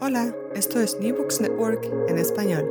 Hola, esto es New Books Network en español.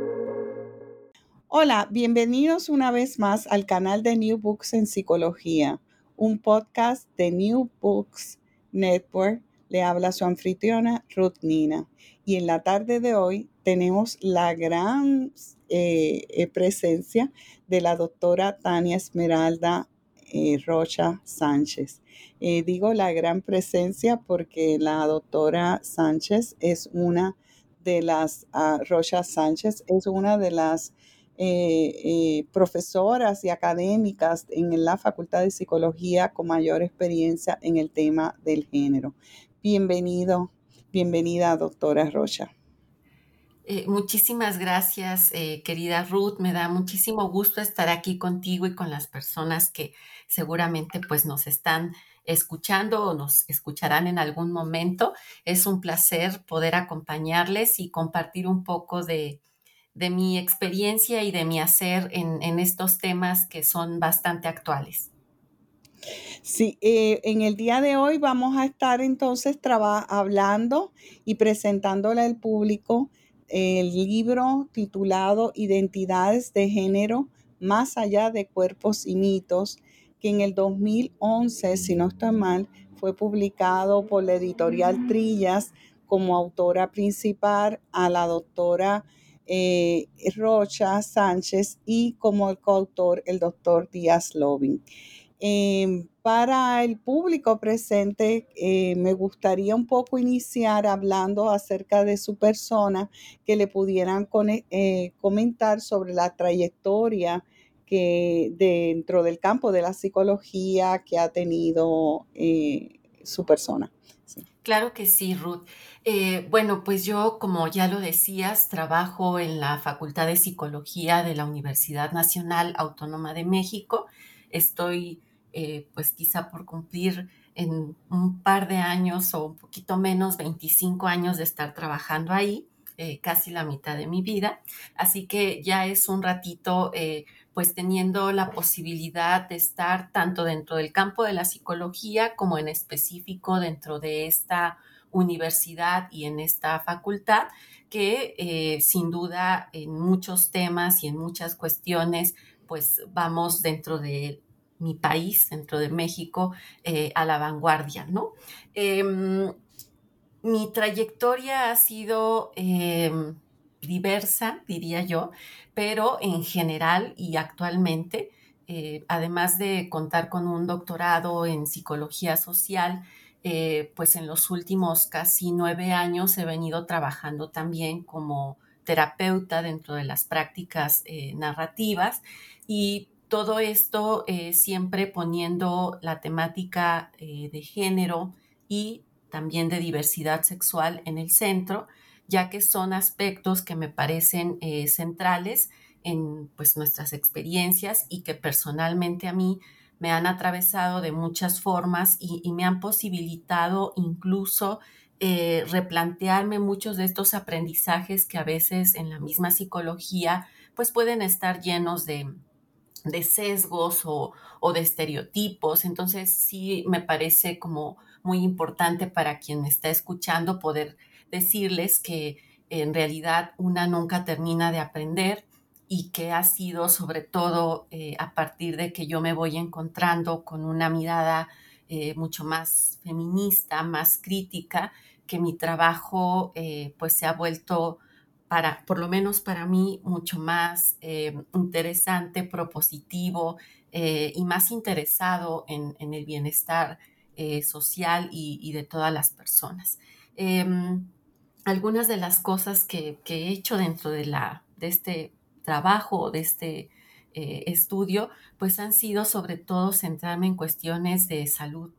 Hola, bienvenidos una vez más al canal de New Books en Psicología, un podcast de New Books Network. Le habla su anfitriona Ruth Nina. Y en la tarde de hoy tenemos la gran eh, eh, presencia de la doctora Tania Esmeralda eh, Rocha Sánchez. Eh, digo la gran presencia porque la doctora Sánchez es una de las, uh, Rocha Sánchez es una de las eh, profesoras y académicas en la Facultad de Psicología con mayor experiencia en el tema del género. Bienvenido, bienvenida doctora Rocha. muchísimas gracias, querida Ruth. Me da muchísimo gusto estar aquí contigo y con las personas que seguramente pues nos están escuchando o nos escucharán en algún momento. Es un placer poder acompañarles y compartir un poco de, mi experiencia y de mi hacer en, estos temas que son bastante actuales. Sí, eh, en el día de hoy vamos a estar entonces hablando y presentándole al público el libro titulado Identidades de Género más allá de cuerpos y mitos que en el 2011, si no estoy mal, fue publicado por la editorial Trillas como autora principal a la doctora eh, Rocha Sánchez y como el coautor el doctor Díaz Lobin. Em, para el público presente, eh, me gustaría un poco iniciar hablando acerca de su persona, que le pudieran eh, comentar sobre la trayectoria que dentro del campo de la psicología que ha tenido eh, su persona. Claro que sí, Ruth. Eh, bueno, pues yo, como ya lo decías, trabajo en la Facultad de Psicología de la Universidad Nacional Autónoma de México. Estoy, eh, pues quizá por cumplir en un par de años o un poquito menos, 25 años de estar trabajando ahí, casi la mitad de mi vida. Así que ya es un ratito pues teniendo la posibilidad de estar tanto dentro del campo de la psicología como en específico dentro de esta universidad y en esta facultad, que eh, sin duda en muchos temas y en muchas cuestiones, pues vamos dentro de mi país, dentro de México, eh, a la vanguardia, ¿no? Em, mi trayectoria ha sido em, diversa, diría yo, pero en general y actualmente, eh, además de contar con un doctorado en psicología social, eh, pues en los últimos casi nueve años he venido trabajando también como terapeuta dentro de las prácticas eh, narrativas y todo esto siempre poniendo la temática de género y también de diversidad sexual en el centro ya que son aspectos que me parecen eh, centrales en pues, nuestras experiencias y que personalmente a mí me han atravesado de muchas formas y, me han posibilitado incluso eh, replantearme muchos de estos aprendizajes que a veces en la misma psicología pues pueden estar llenos de, sesgos o, de estereotipos. Entonces sí me parece como muy importante para quien me está escuchando poder decirles que en realidad una nunca termina de aprender y que ha sido sobre todo eh, a partir de que yo me voy encontrando con una mirada eh, mucho más feminista, más crítica, que mi trabajo eh, pues se ha vuelto para, por lo menos para mí, mucho más interesante, propositivo y más interesado en, el bienestar social y, de todas las personas. Algunas de las cosas que, he hecho dentro de, la, de este trabajo, de este eh, estudio, pues han sido sobre todo centrarme en cuestiones de salud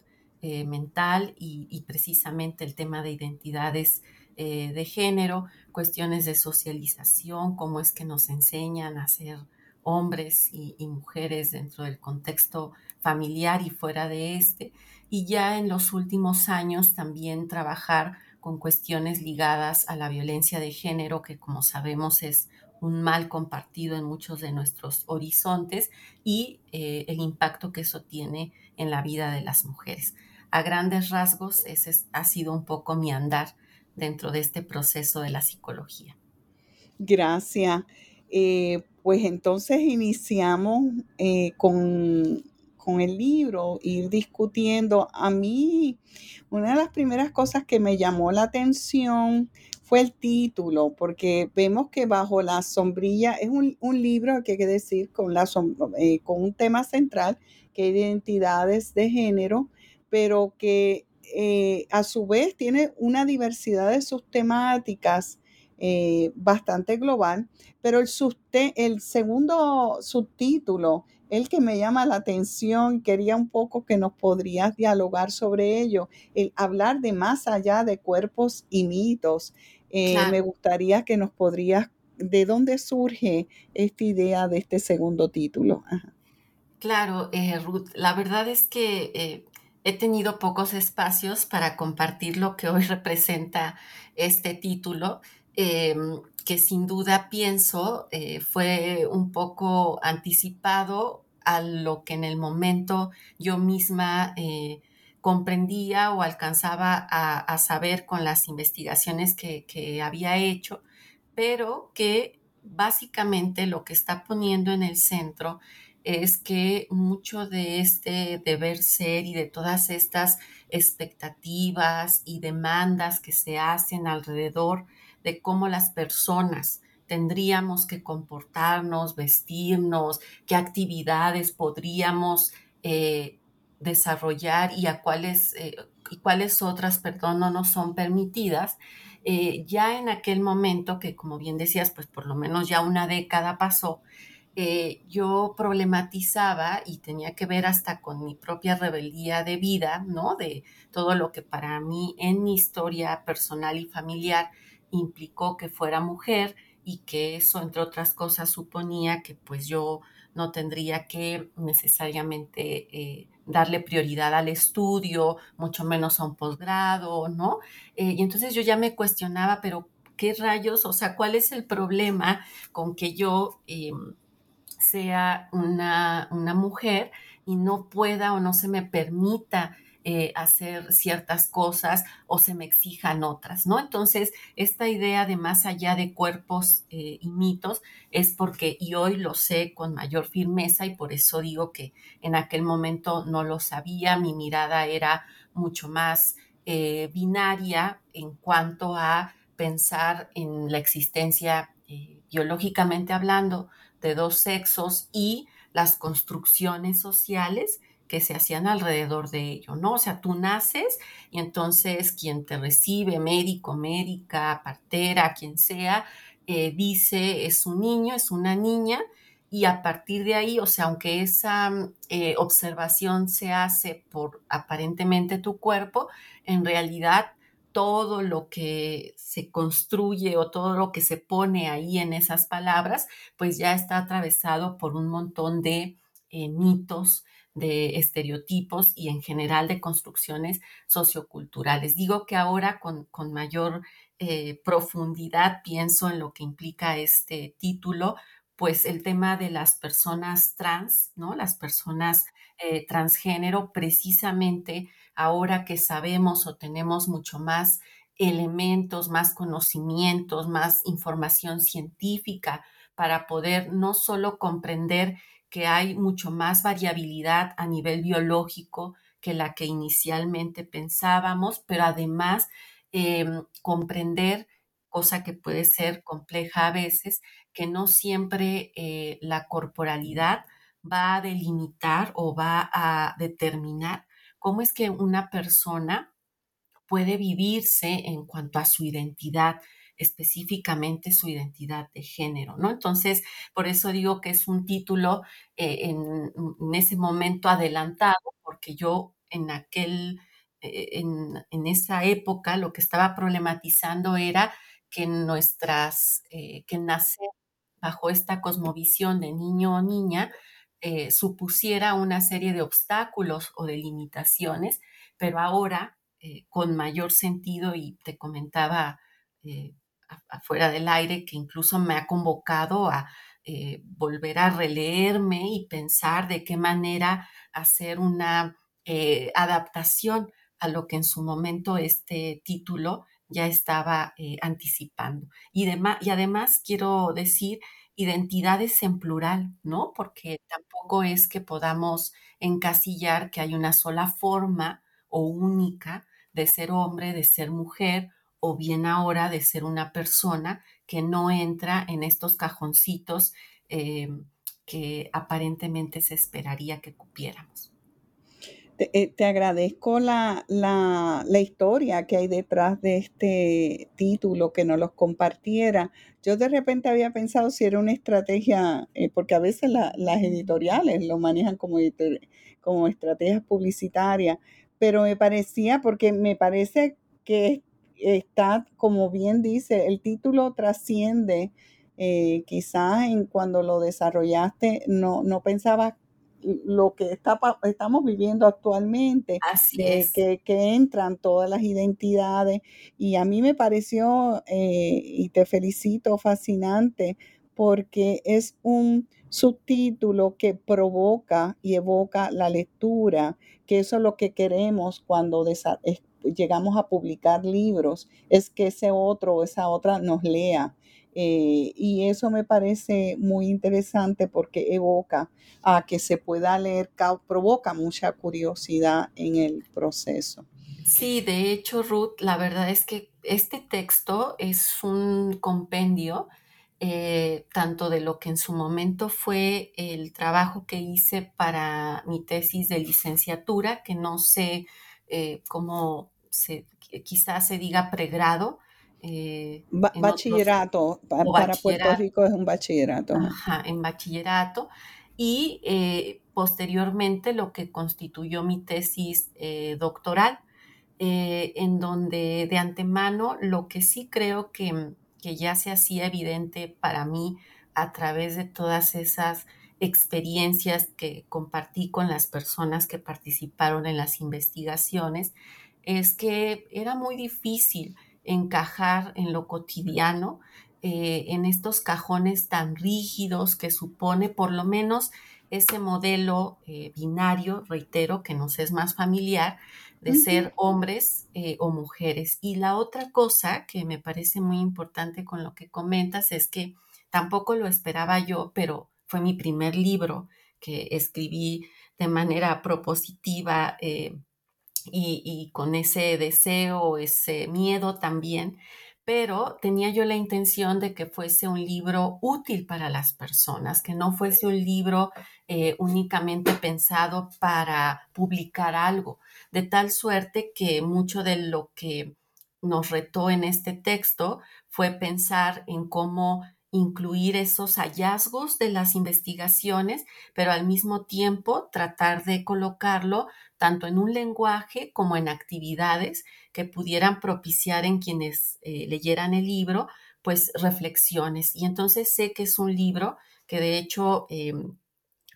eh, mental y, precisamente el tema de identidades eh, de género, cuestiones de socialización, cómo es que nos enseñan a ser hombres y, y, mujeres dentro del contexto familiar y fuera de este. Y ya en los últimos años también trabajar con cuestiones ligadas a la violencia de género, que como sabemos es un mal compartido en muchos de nuestros horizontes y eh, el impacto que eso tiene en la vida de las mujeres. A grandes rasgos, ese ha sido un poco mi andar dentro de este proceso de la psicología. Gracias. Eh, pues entonces iniciamos eh, con, con el libro, ir discutiendo. A mí, una de las primeras cosas que me llamó la atención fue el título, porque vemos que bajo la sombrilla es un, libro, que hay que decir, con, la, eh, con un tema central, que es identidades de género, pero que eh, a su vez tiene una diversidad de sus temáticas eh, bastante global, pero el, el segundo subtítulo, el que me llama la atención, quería un poco que nos podrías dialogar sobre ello, el hablar de más allá de cuerpos y mitos. Eh, me gustaría que nos podrías, ¿de dónde surge esta idea de este segundo título? Claro, eh, Ruth, la verdad es que eh, he tenido pocos espacios para compartir lo que hoy representa este título, em, que sin duda pienso fue un poco anticipado a lo que en el momento yo misma comprendía o alcanzaba a, saber con las investigaciones que, había hecho, pero que básicamente lo que está poniendo en el centro es que mucho de este deber ser y de todas estas expectativas y demandas que se hacen alrededor de cómo las personas tendríamos que comportarnos, vestirnos, qué actividades podríamos eh, desarrollar y a cuáles, eh, y cuáles otras, perdón, no nos son permitidas, eh, ya en aquel momento, que como bien decías, pues por lo menos ya una década pasó, yo problematizaba y tenía que ver hasta con mi propia rebeldía de vida, ¿no? De todo lo que para mí en mi historia personal y familiar implicó que fuera mujer y que eso, entre otras cosas, suponía que pues yo no tendría que necesariamente darle prioridad al estudio, mucho menos a un posgrado, ¿no? Eh, y entonces yo ya me cuestionaba, pero ¿qué rayos? O sea, ¿cuál es el problema con que yo em, sea una, una mujer y no pueda o no se me permita eh, hacer ciertas cosas o se me exijan otras, ¿no? Entonces, esta idea de más allá de cuerpos eh, y mitos es porque, y hoy lo sé con mayor firmeza y por eso digo que en aquel momento no lo sabía, mi mirada era mucho más eh, binaria en cuanto a pensar en la existencia biológicamente hablando de dos sexos y las construcciones sociales que se hacían alrededor de ello, ¿no? O sea, tú naces y entonces quien te recibe, médico, médica, partera, quien sea, eh, dice es un niño, es una niña, y a partir de ahí, o sea, aunque esa eh, observación se hace por aparentemente tu cuerpo, en realidad todo lo que se construye o todo lo que se pone ahí en esas palabras, pues ya está atravesado por un montón de eh, mitos, de estereotipos y en general de construcciones socioculturales. Digo que ahora con, mayor eh, profundidad pienso en lo que implica este título, pues el tema de las personas trans, ¿no? Las personas eh, transgénero, precisamente ahora que sabemos o tenemos mucho más elementos, más conocimientos, más información científica para poder no solo comprender que hay mucho más variabilidad a nivel biológico que la que inicialmente pensábamos, pero además em, comprender, cosa que puede ser compleja a veces, que no siempre eh, la corporalidad va a delimitar o va a determinar cómo es que una persona puede vivirse en cuanto a su identidad, específicamente su identidad de género, ¿no? Entonces, por eso digo que es un título eh, en, ese momento adelantado, porque yo en aquel eh, en, esa época lo que estaba problematizando era que nuestras, eh, que nacer bajo esta cosmovisión de niño o niña supusiera una serie de obstáculos o de limitaciones, pero ahora con mayor sentido y te comentaba afuera del aire que incluso me ha convocado a volver a releerme y pensar de qué manera hacer una adaptación a lo que en su momento este título ya estaba eh, anticipando. Y, y además quiero decir identidades en plural, ¿no? Porque tampoco es que podamos encasillar que hay una sola forma o única de ser hombre, de ser mujer, o bien ahora de ser una persona que no entra en estos cajoncitos eh, que aparentemente se esperaría que cupiéramos. Eh, te, agradezco la, la, la, historia que hay detrás de este título, que nos los compartiera. Yo de repente había pensado si era una estrategia, eh, porque a veces las editoriales lo manejan como, como estrategias publicitarias, pero me parecía, porque me parece que está, como bien dice, el título trasciende. Eh, quizás en cuando lo desarrollaste no, no pensabas lo que está, estamos viviendo actualmente, Así es. que, entran todas las identidades. Y a mí me pareció, eh, y te felicito, fascinante, porque es un subtítulo que provoca y evoca la lectura, que eso es lo que queremos cuando llegamos a publicar libros, es que ese otro o esa otra nos lea. Eh, y eso me parece muy interesante porque evoca a que se pueda leer, provoca mucha curiosidad en el proceso. Sí, de hecho, Ruth, la verdad es que este texto es un compendio eh, tanto de lo que en su momento fue el trabajo que hice para mi tesis de licenciatura, que no sé eh, cómo se, quizás se diga pregrado, eh, bachillerato, para, Puerto Rico es un bachillerato. Ajá, en bachillerato. Y eh, posteriormente lo que constituyó mi tesis doctoral, en donde de antemano lo que sí creo que, que ya se hacía evidente para mí a través de todas esas experiencias que compartí con las personas que participaron en las investigaciones, es que era muy difícil encajar en lo cotidiano, eh, en estos cajones tan rígidos que supone por lo menos ese modelo eh, binario, reitero, que nos es más familiar, de ser hombres eh, o mujeres. Y la otra cosa que me parece muy importante con lo que comentas es que tampoco lo esperaba yo, pero fue mi primer libro que escribí de manera propositiva y, con ese deseo, ese miedo también, pero tenía yo la intención de que fuese un libro útil para las personas, que no fuese un libro eh, únicamente pensado para publicar algo, de tal suerte que mucho de lo que nos retó en este texto fue pensar en cómo incluir esos hallazgos de las investigaciones, pero al mismo tiempo tratar de colocarlo tanto en un lenguaje como en actividades que pudieran propiciar en quienes eh, leyeran el libro, pues reflexiones. Y entonces sé que es un libro que de hecho em,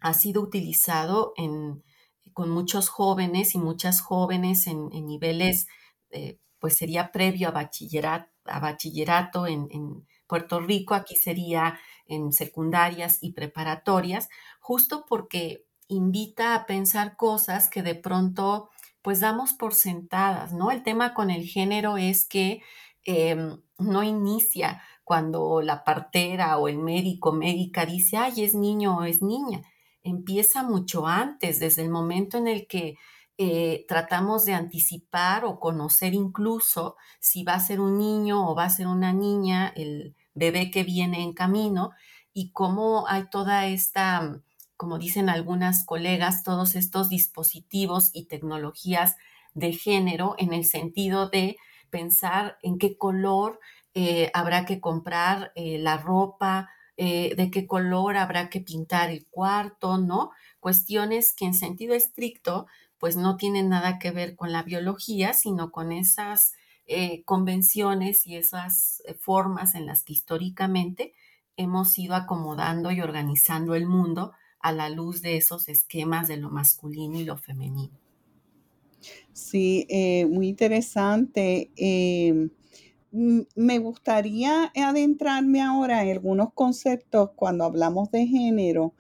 ha sido utilizado con muchos jóvenes y muchas jóvenes en, niveles, eh, pues sería previo a bachillerato, a bachillerato en, en Puerto Rico, aquí sería en secundarias y preparatorias, justo porque invita a pensar cosas que de pronto pues damos por sentadas, ¿no? El tema con el género es que em, no inicia cuando la partera o el médico médica dice, ay, es niño o es niña. Empieza mucho antes, desde el momento en el que eh, tratamos de anticipar o conocer incluso si va a ser un niño o va a ser una niña, el bebé que viene en camino, y cómo hay toda esta como dicen algunas colegas, todos estos dispositivos y tecnologías de género en el sentido de pensar en qué color eh, habrá que comprar eh, la ropa, eh, de qué color habrá que pintar el cuarto, ¿no? Cuestiones que en sentido estricto pues no tienen nada que ver con la biología, sino con esas eh, convenciones y esas eh, formas en las que históricamente hemos ido acomodando y organizando el mundo a la luz de esos esquemas de lo masculino y lo femenino. Sí, eh, muy interesante. Em, me gustaría adentrarme ahora en algunos conceptos cuando hablamos de género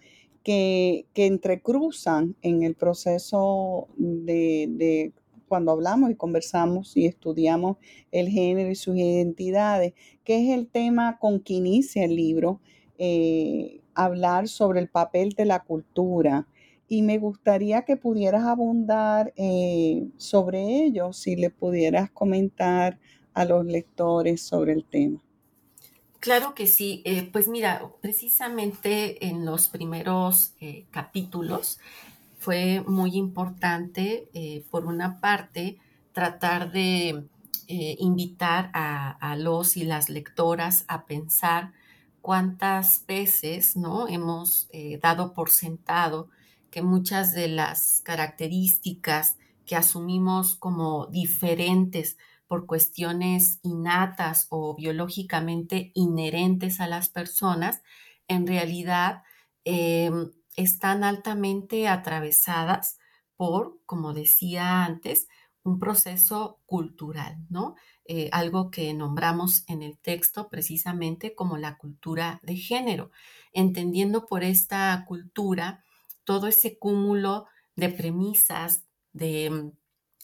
que, que entrecruzan en el proceso de, cuando hablamos y conversamos y estudiamos el género y sus identidades, que es el tema con que inicia el libro, eh, hablar sobre el papel de la cultura. Y me gustaría que pudieras abundar eh, sobre ello, si le pudieras comentar a los lectores sobre el tema. Claro que sí. Eh, pues mira, precisamente en los primeros capítulos fue muy importante, eh, por una parte, tratar de invitar a, los y las lectoras a pensar cuántas veces ¿no? hemos dado por sentado que muchas de las características que asumimos como diferentes por cuestiones innatas o biológicamente inherentes a las personas, en realidad em, están altamente atravesadas por, como decía antes, un proceso cultural, ¿no? Eh, algo que nombramos en el texto precisamente como la cultura de género, entendiendo por esta cultura todo ese cúmulo de premisas, de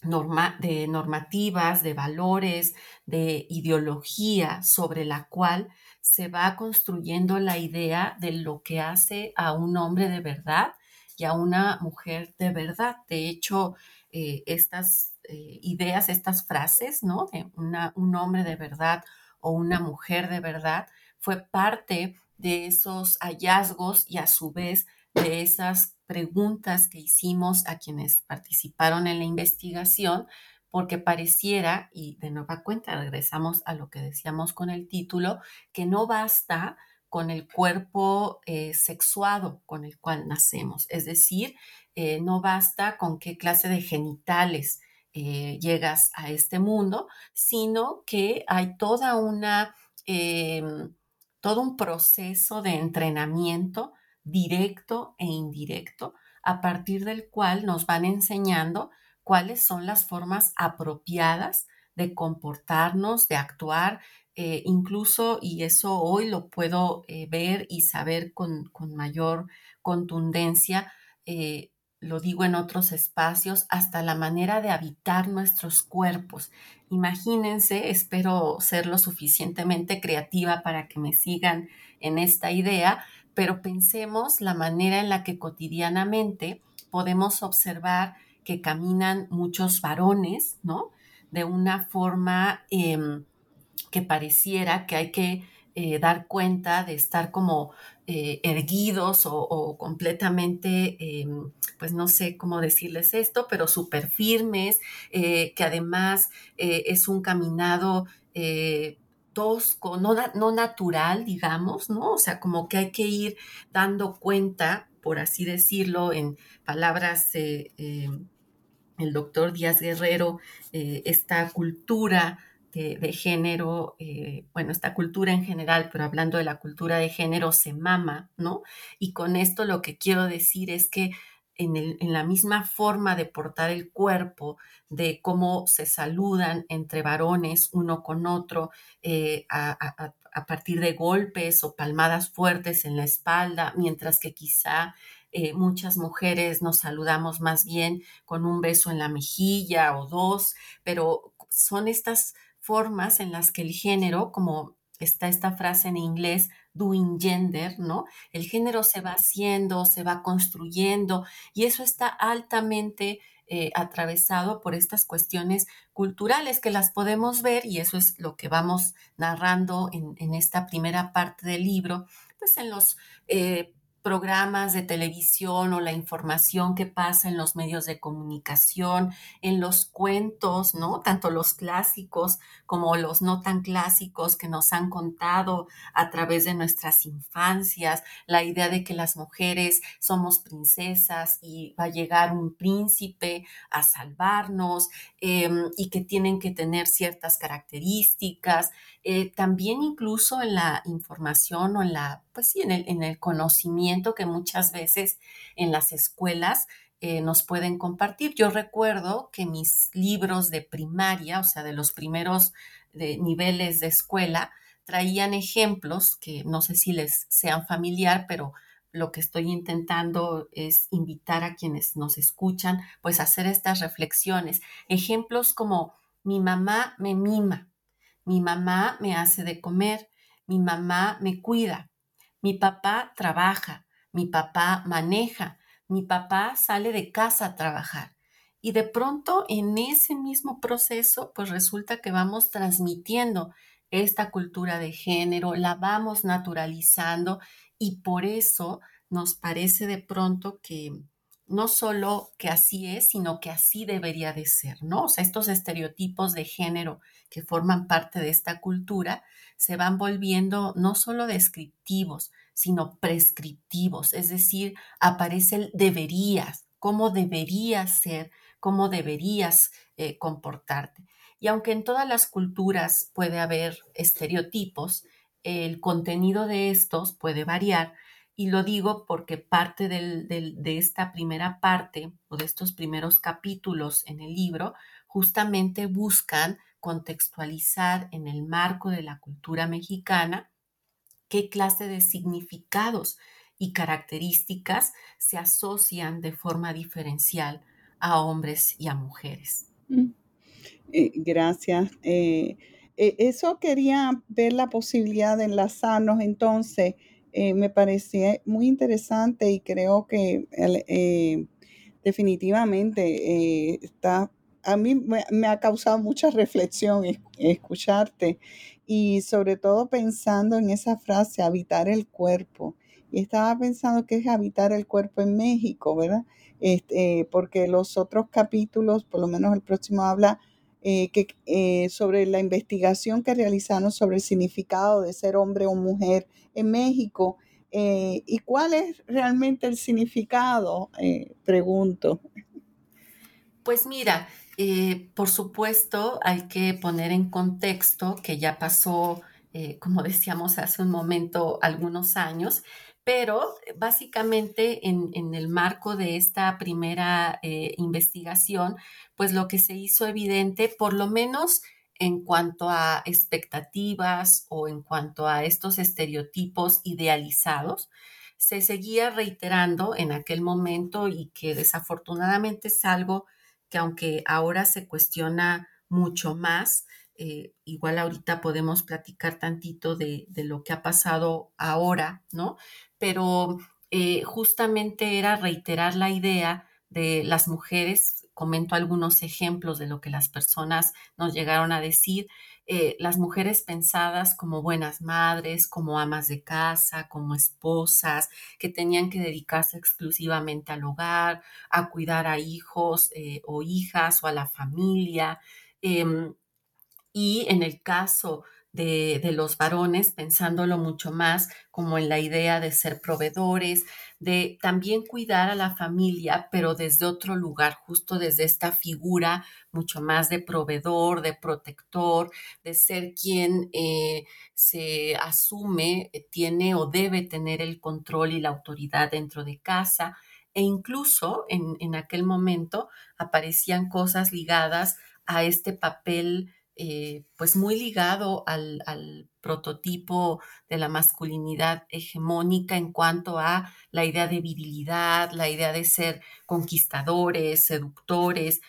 de normativas, de valores, de ideología sobre la cual se va construyendo la idea de lo que hace a un hombre de verdad y a una mujer de verdad. De hecho, eh, estas eh, ideas, estas frases, ¿no? De un hombre de verdad o una mujer de verdad, fue parte de esos hallazgos y a su vez de esas preguntas que hicimos a quienes participaron en la investigación, porque pareciera, y de nueva cuenta regresamos a lo que decíamos con el título, que no basta con el cuerpo eh, sexuado con el cual nacemos, es decir, eh, no basta con qué clase de genitales eh, llegas a este mundo, sino que hay toda una, em, todo un proceso de entrenamiento directo e indirecto, a partir del cual nos van enseñando cuáles son las formas apropiadas de comportarnos, de actuar, eh, incluso, y eso hoy lo puedo eh, ver y saber con, mayor contundencia, eh, lo digo en otros espacios, hasta la manera de habitar nuestros cuerpos. Imagínense, espero ser lo suficientemente creativa para que me sigan en esta idea, pero pensemos la manera en la que cotidianamente podemos observar que caminan muchos varones, ¿no? De una forma em, que pareciera que hay que eh, dar cuenta de estar como eh, erguidos o, completamente, em, pues no sé cómo decirles esto, pero súper firmes, eh, que además es un caminado tosco, no, no natural, digamos, ¿no? O sea, como que hay que ir dando cuenta, por así decirlo, en palabras eh, el doctor Díaz Guerrero, eh, esta cultura de, género, bueno, esta cultura en general, pero hablando de la cultura de género, se mama, ¿no? Y con esto lo que quiero decir es que en, la misma forma de portar el cuerpo, de cómo se saludan entre varones uno con otro eh, a, partir de golpes o palmadas fuertes en la espalda, mientras que quizá eh, muchas mujeres nos saludamos más bien con un beso en la mejilla o dos, pero son estas formas en las que el género, como está esta frase en inglés, doing gender, ¿no? El género se va haciendo, se va construyendo y eso está altamente eh, atravesado por estas cuestiones culturales que las podemos ver y eso es lo que vamos narrando en, esta primera parte del libro, pues en los... Eh, programas de televisión o la información que pasa en los medios de comunicación, en los cuentos, ¿no? Tanto los clásicos como los no tan clásicos que nos han contado a través de nuestras infancias, la idea de que las mujeres somos princesas y va a llegar un príncipe a salvarnos em, y que tienen que tener ciertas características. Eh, también incluso en la información o en la, pues sí, en el, en el conocimiento que muchas veces en las escuelas eh, nos pueden compartir. Yo recuerdo que mis libros de primaria, o sea, de los primeros de niveles de escuela, traían ejemplos que no sé si les sean familiar, pero lo que estoy intentando es invitar a quienes nos escuchan, pues a hacer estas reflexiones. Ejemplos como mi mamá me mima, mi mamá me hace de comer, mi mamá me cuida, mi papá trabaja, mi papá maneja, mi papá sale de casa a trabajar. Y de pronto en ese mismo proceso, pues resulta que vamos transmitiendo esta cultura de género, la vamos naturalizando y por eso nos parece de pronto que no solo que así es, sino que así debería de ser, ¿no? O sea, estos estereotipos de género que forman parte de esta cultura se van volviendo no solo descriptivos, sino prescriptivos, es decir, aparece el deberías, cómo deberías ser, cómo deberías eh, comportarte. Y aunque en todas las culturas puede haber estereotipos, el contenido de estos puede variar y lo digo porque parte de esta primera parte o de estos primeros capítulos en el libro justamente buscan contextualizar en el marco de la cultura mexicana qué clase de significados y características se asocian de forma diferencial a hombres y a mujeres. Mm. Eh, gracias. Eh, eh, eso quería ver la posibilidad de enlazarnos entonces eh, me parecía muy interesante y creo que eh, definitivamente eh, está, a mí me, ha causado mucha reflexión escucharte y sobre todo pensando en esa frase, habitar el cuerpo. Y estaba pensando que es habitar el cuerpo en México, ¿verdad? Este, porque los otros capítulos, por lo menos el próximo habla que, sobre la investigación que realizaron sobre el significado de ser hombre o mujer en México. Eh, ¿Y cuál es realmente el significado? Eh, pregunto. Pues mira, eh, por supuesto hay que poner en contexto que ya pasó, como decíamos hace un momento, algunos años, pero básicamente en, el marco de esta primera investigación, pues lo que se hizo evidente, por lo menos en cuanto a expectativas o en cuanto a estos estereotipos idealizados, se seguía reiterando en aquel momento y que desafortunadamente es algo que aunque ahora se cuestiona mucho más, eh, igual ahorita podemos platicar tantito de, lo que ha pasado ahora, ¿no? Pero eh, justamente era reiterar la idea de las mujeres comento algunos ejemplos de lo que las personas nos llegaron a decir. Eh, las mujeres pensadas como buenas madres, como amas de casa, como esposas, que tenían que dedicarse exclusivamente al hogar, a cuidar a hijos eh, o hijas o a la familia. Em, y en el caso de, los varones, pensándolo mucho más como en la idea de ser proveedores, de también cuidar a la familia, pero desde otro lugar, justo desde esta figura mucho más de proveedor, de protector, de ser quien eh, se asume, eh, tiene o debe tener el control y la autoridad dentro de casa. E incluso en, en aquel momento aparecían cosas ligadas a este papel eh, pues muy ligado al, prototipo de la masculinidad hegemónica en cuanto a la idea de virilidad, la idea de ser conquistadores, seductores,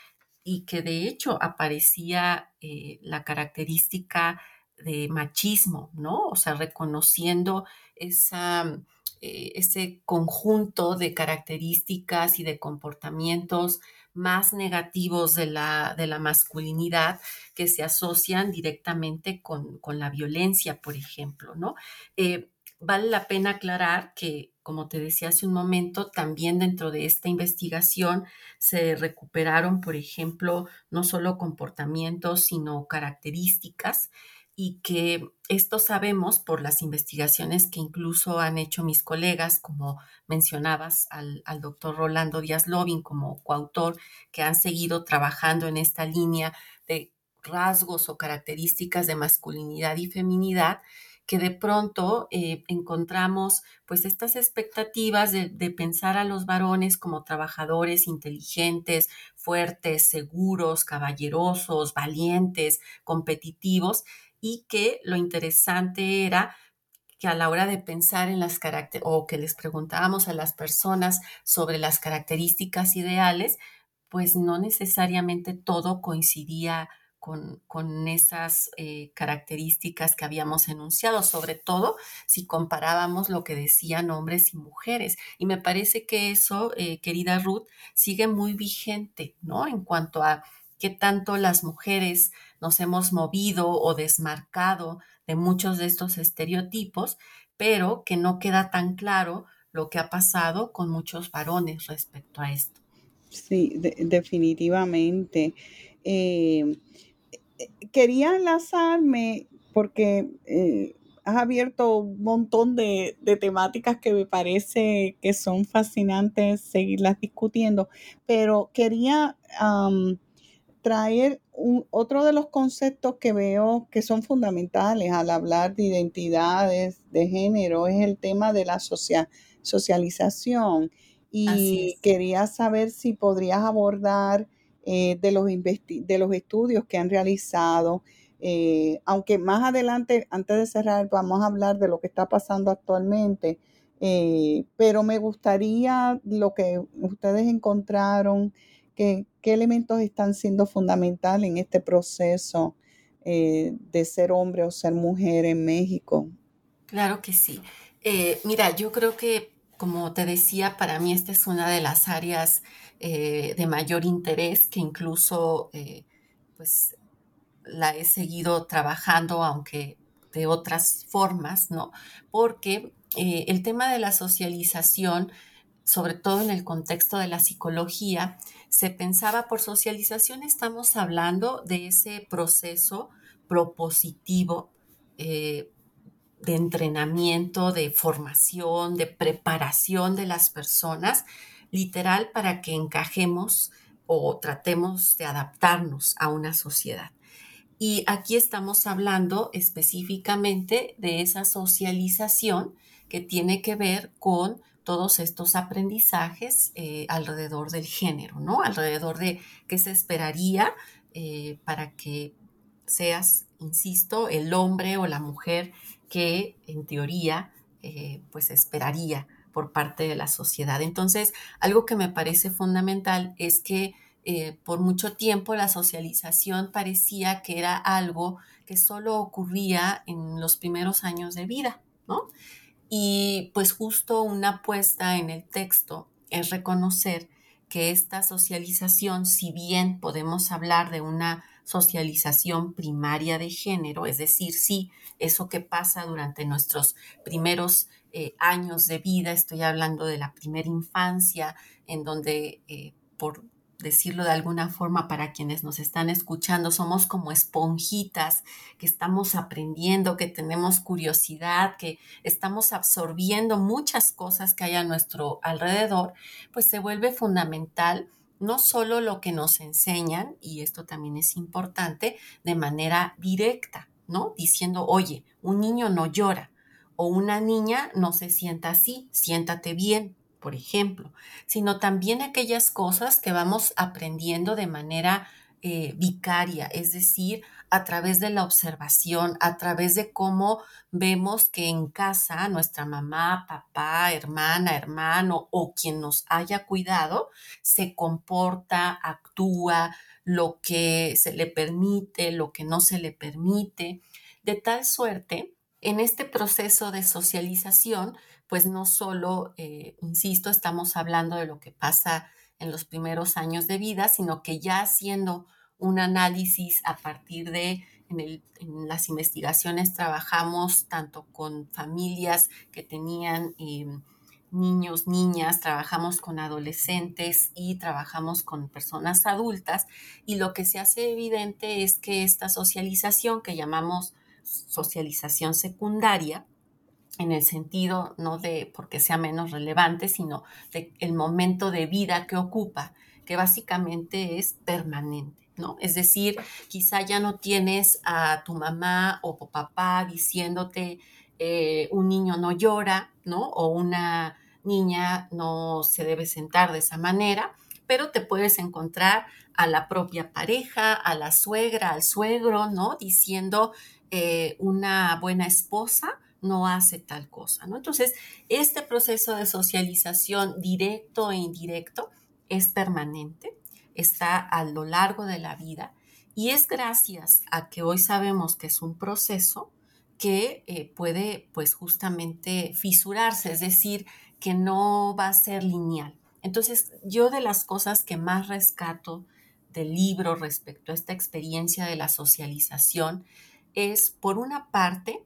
y que de hecho aparecía eh, la característica de machismo, ¿no? O sea, reconociendo eh, ese conjunto de características y de comportamientos más negativos de la, de la masculinidad que se asocian directamente con, la violencia, por ejemplo, ¿no? Eh, vale la pena aclarar que, como te decía hace un momento, también dentro de esta investigación se recuperaron, por ejemplo, no solo comportamientos, sino características y que esto sabemos por las investigaciones que incluso han hecho mis colegas, como mencionabas al, doctor Rolando Díaz Lobin como coautor, que han seguido trabajando en esta línea de rasgos o características de masculinidad y feminidad que de pronto eh, encontramos pues estas expectativas de, de, pensar a los varones como trabajadores inteligentes, fuertes, seguros, caballerosos, valientes, competitivos y que lo interesante era que a la hora de pensar en las características o que les preguntábamos a las personas sobre las características ideales, pues no necesariamente todo coincidía con, esas eh, características que habíamos enunciado, sobre todo si comparábamos lo que decían hombres y mujeres. Y me parece que eso, eh, querida Ruth, sigue muy vigente, ¿no? En cuanto a qué tanto las mujeres nos hemos movido o desmarcado de muchos de estos estereotipos, pero que no queda tan claro lo que ha pasado con muchos varones respecto a esto. Sí, definitivamente. Eh, quería enlazarme porque eh, has abierto un montón de, temáticas que me parece que son fascinantes seguirlas discutiendo, pero quería traer otro de los conceptos que veo que son fundamentales al hablar de identidades de género, es el tema de la socialización. Y quería saber si podrías abordar eh, de, los de los estudios que han realizado. Eh, aunque más adelante, antes de cerrar, vamos a hablar de lo que está pasando actualmente, eh, pero me gustaría lo que ustedes encontraron, qué elementos están siendo fundamentales en este proceso de ser hombre o ser mujer en México. Claro que sí. mira, yo creo que, como te decía, para mí esta es una de las áreas eh, de mayor interés, que incluso eh, pues la he seguido trabajando, aunque de otras formas, ¿no? Porque eh, el tema de la socialización, sobre todo en el contexto de la psicología, se pensaba por socialización, estamos hablando de ese proceso propositivo de entrenamiento, de formación, de preparación de las personas literal para que encajemos o tratemos de adaptarnos a una sociedad. Y aquí estamos hablando específicamente de esa socialización que tiene que ver con todos estos aprendizajes eh, alrededor del género, ¿no? Alrededor de qué se esperaría eh, para que seas, insisto, el hombre o la mujer que en teoría eh, pues esperaría por parte de la sociedad. Entonces, algo que me parece fundamental es que por mucho tiempo la socialización parecía que era algo que solo ocurría en los primeros años de vida, ¿no? Y pues justo una apuesta en el texto es reconocer que esta socialización, si bien podemos hablar de una socialización primaria de género, es decir, sí, eso que pasa durante nuestros primeros eh, años de vida, estoy hablando de la primera infancia, en donde, eh, por decirlo de alguna forma para quienes nos están escuchando, somos como esponjitas que estamos aprendiendo, que tenemos curiosidad, que estamos absorbiendo muchas cosas que hay a nuestro alrededor, pues se vuelve fundamental no solo lo que nos enseñan, y esto también es importante, de manera directa, ¿no? Diciendo, oye, un niño no llora o una niña no se sienta así, siéntate bien, por ejemplo, sino también aquellas cosas que vamos aprendiendo de manera eh, vicaria, es decir, a través de la observación, a través de cómo vemos que en casa nuestra mamá, papá, hermana, hermano o quien nos haya cuidado se comporta, actúa, lo que se le permite, lo que no se le permite, de tal suerte en este proceso de socialización, pues no solo, eh, insisto, estamos hablando de lo que pasa en los primeros años de vida, sino que ya haciendo un análisis a partir de en, las investigaciones trabajamos tanto con familias que tenían em, niños, niñas, trabajamos con adolescentes y trabajamos con personas adultas y lo que se hace evidente es que esta socialización que llamamos socialización secundaria, en el sentido no de porque sea menos relevante, sino de el momento de vida que ocupa, que básicamente es permanente, ¿no? Es decir, quizá ya no tienes a tu mamá o papá diciéndote eh, un niño no llora, ¿no? O una niña no se debe sentar de esa manera, pero te puedes encontrar a la propia pareja, a la suegra, al suegro, ¿no? Diciendo eh, una buena esposa no hace tal cosa, ¿no? Entonces, este proceso de socialización directo e indirecto es permanente, está a lo largo de la vida y es gracias a que hoy sabemos que es un proceso que eh, puede pues justamente fisurarse, es decir, que no va a ser lineal. Entonces, yo de las cosas que más rescato del libro respecto a esta experiencia de la socialización es, por una parte,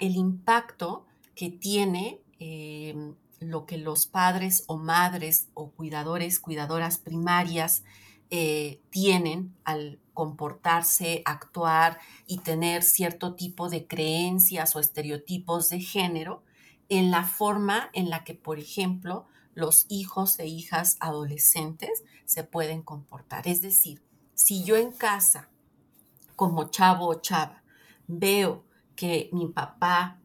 el impacto que tiene eh, lo que los padres o madres o cuidadores, cuidadoras primarias eh, tienen al comportarse, actuar y tener cierto tipo de creencias o estereotipos de género en la forma en la que, por ejemplo, los hijos e hijas adolescentes se pueden comportar. Es decir, si yo en casa, como chavo o chava, veo que mi papá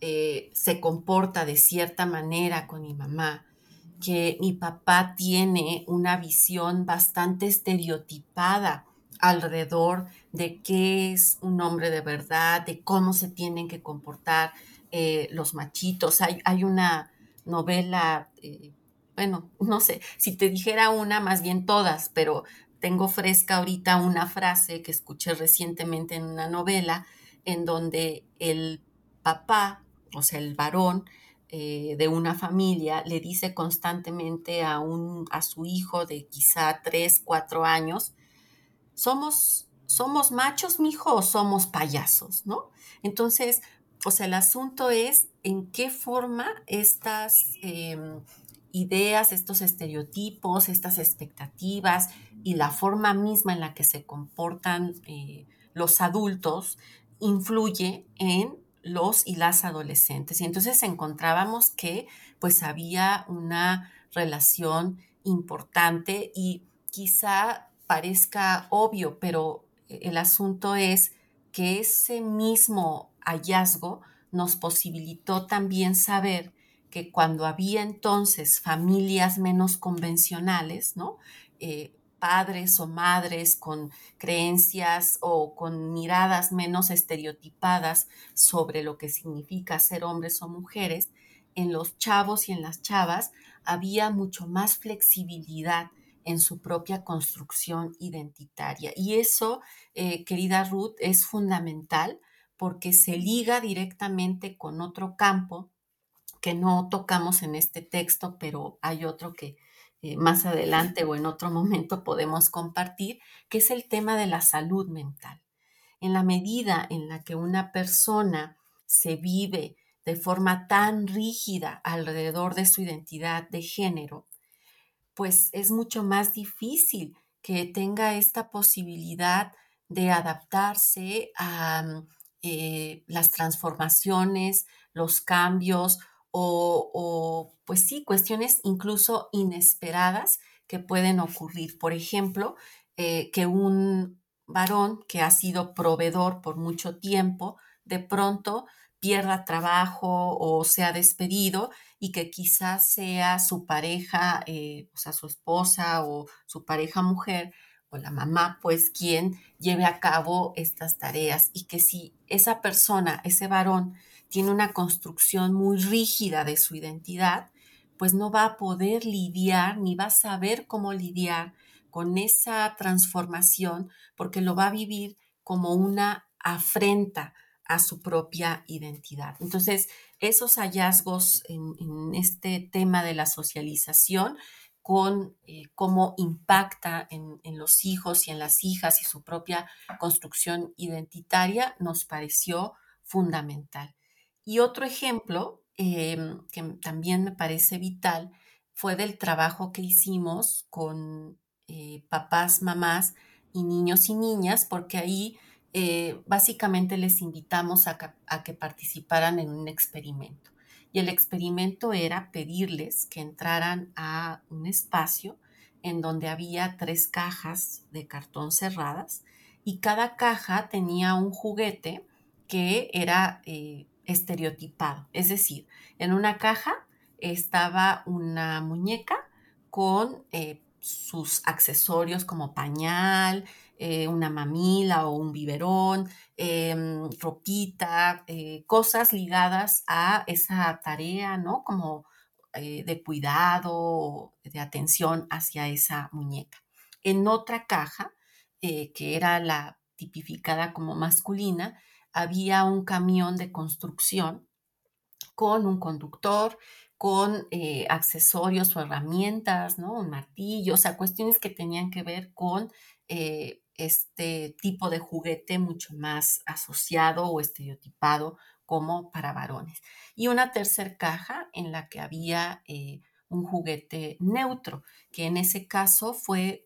eh, se comporta de cierta manera con mi mamá, que mi papá tiene una visión bastante estereotipada alrededor de qué es un hombre de verdad, de cómo se tienen que comportar eh, los machitos. Hay, hay una novela, eh, bueno, no sé, si te dijera una, más bien todas, pero tengo fresca ahorita una frase que escuché recientemente en una novela en donde el papá, o sea, el varón eh, de una familia, le dice constantemente a, un, a su hijo de quizá tres, cuatro años, somos, somos machos, mijo, o somos payasos, ¿no? Entonces, o sea, el asunto es en qué forma estas em, ideas, estos estereotipos, estas expectativas y la forma misma en la que se comportan eh, los adultos influye en los y las adolescentes. Y entonces encontrábamos que pues había una relación importante y quizá parezca obvio, pero el asunto es que ese mismo hallazgo nos posibilitó también saber que cuando había entonces familias menos convencionales, ¿no? Eh, padres o madres con creencias o con miradas menos estereotipadas sobre lo que significa ser hombres o mujeres, en los chavos y en las chavas había mucho más flexibilidad en su propia construcción identitaria. Y eso, eh, querida Ruth, es fundamental porque se liga directamente con otro campo que no tocamos en este texto, pero hay otro que, eh, más adelante o en otro momento podemos compartir, que es el tema de la salud mental. En la medida en la que una persona se vive de forma tan rígida alrededor de su identidad de género, pues es mucho más difícil que tenga esta posibilidad de adaptarse a eh, las transformaciones, los cambios o, pues sí, cuestiones incluso inesperadas que pueden ocurrir. Por ejemplo, eh, que un varón que ha sido proveedor por mucho tiempo, de pronto pierda trabajo o sea despedido y que quizás sea su pareja, eh, o sea, su esposa o su pareja mujer o la mamá, pues quien lleve a cabo estas tareas y que si esa persona, ese varón, tiene una construcción muy rígida de su identidad, pues no va a poder lidiar ni va a saber cómo lidiar con esa transformación porque lo va a vivir como una afrenta a su propia identidad. Entonces, esos hallazgos en, este tema de la socialización con eh, cómo impacta en, los hijos y en las hijas y su propia construcción identitaria, nos pareció fundamental. Y otro ejemplo em, que también me parece vital fue del trabajo que hicimos con eh, papás, mamás y niños y niñas, porque ahí eh, básicamente les invitamos a que participaran en un experimento. Y el experimento era pedirles que entraran a un espacio en donde había tres cajas de cartón cerradas y cada caja tenía un juguete que era eh, estereotipado. Es decir, en una caja estaba una muñeca con eh, sus accesorios como pañal, eh, una mamila o un biberón, em, ropita, eh, cosas ligadas a esa tarea, ¿no? Como de cuidado, de atención hacia esa muñeca. En otra caja, que era la tipificada como masculina, había un camión de construcción con un conductor, con accesorios o herramientas, ¿no? Un martillo, o sea, cuestiones que tenían que ver con este tipo de juguete mucho más asociado o estereotipado como para varones. Y una tercera caja en la que había eh, un juguete neutro, que en ese caso fue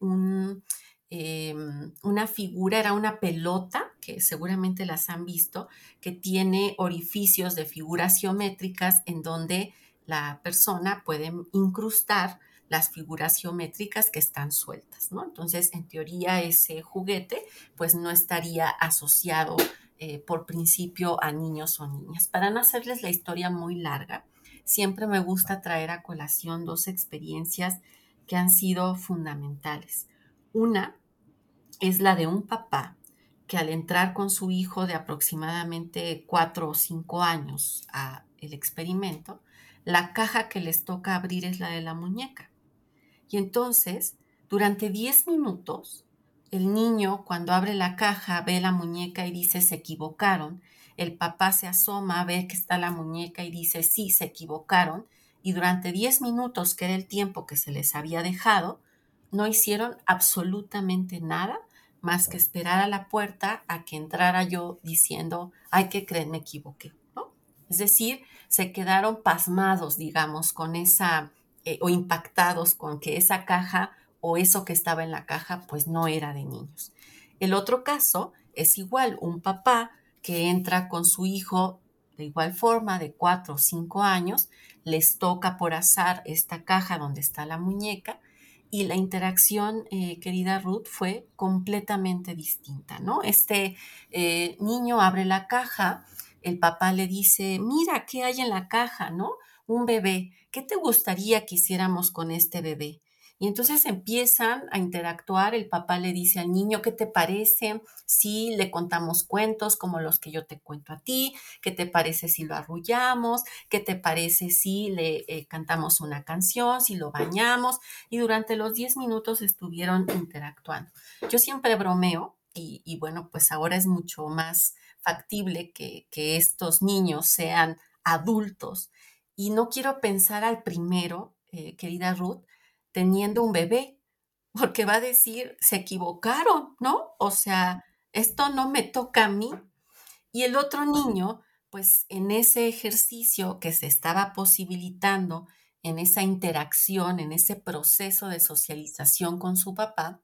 em, una figura, era una pelota, que seguramente las han visto, que tiene orificios de figuras geométricas en donde la persona puede incrustar las figuras geométricas que están sueltas, ¿no? Entonces, en teoría, ese juguete pues no estaría asociado eh, por principio a niños o niñas. Para no hacerles la historia muy larga, siempre me gusta traer a colación dos experiencias que han sido fundamentales. Una es la de un papá que al entrar con su hijo de aproximadamente cuatro o cinco años a el experimento, la caja que les toca abrir es la de la muñeca. Y entonces, durante 10 minutos, el niño cuando abre la caja ve la muñeca y dice se equivocaron. El papá se asoma, ve que está la muñeca y dice sí, se equivocaron. Y durante 10 minutos, que era el tiempo que se les había dejado, no hicieron absolutamente nada más que esperar a la puerta a que entrara yo diciendo, ay, que creen, me equivoqué. ¿no? Es decir, se quedaron pasmados, digamos, con esa eh, o impactados con que esa caja o eso que estaba en la caja pues no era de niños. El otro caso es igual, un papá que entra con su hijo de igual forma, de cuatro o cinco años, les toca por azar esta caja donde está la muñeca y la interacción, eh, querida Ruth, fue completamente distinta, ¿no? Este eh, niño abre la caja, el papá le dice, mira, ¿qué hay en la caja, no? Un bebé. ¿qué te gustaría que hiciéramos con este bebé? Entonces empiezan a interactuar, el papá le dice al niño, ¿qué te parece si le contamos cuentos como los que yo te cuento a ti? ¿Qué te parece si lo arrullamos? ¿Qué te parece si le eh, cantamos una canción, si lo bañamos? Y durante los 10 minutos estuvieron interactuando. Yo siempre bromeo y, bueno, pues ahora es mucho más factible que, que estos niños sean adultos y no quiero pensar al primero, eh, querida Ruth, teniendo un bebé, porque va a decir, se equivocaron, ¿no? O sea, esto no me toca a mí. Y el otro niño, pues en ese ejercicio que se estaba posibilitando, en esa interacción, en ese proceso de socialización con su papá,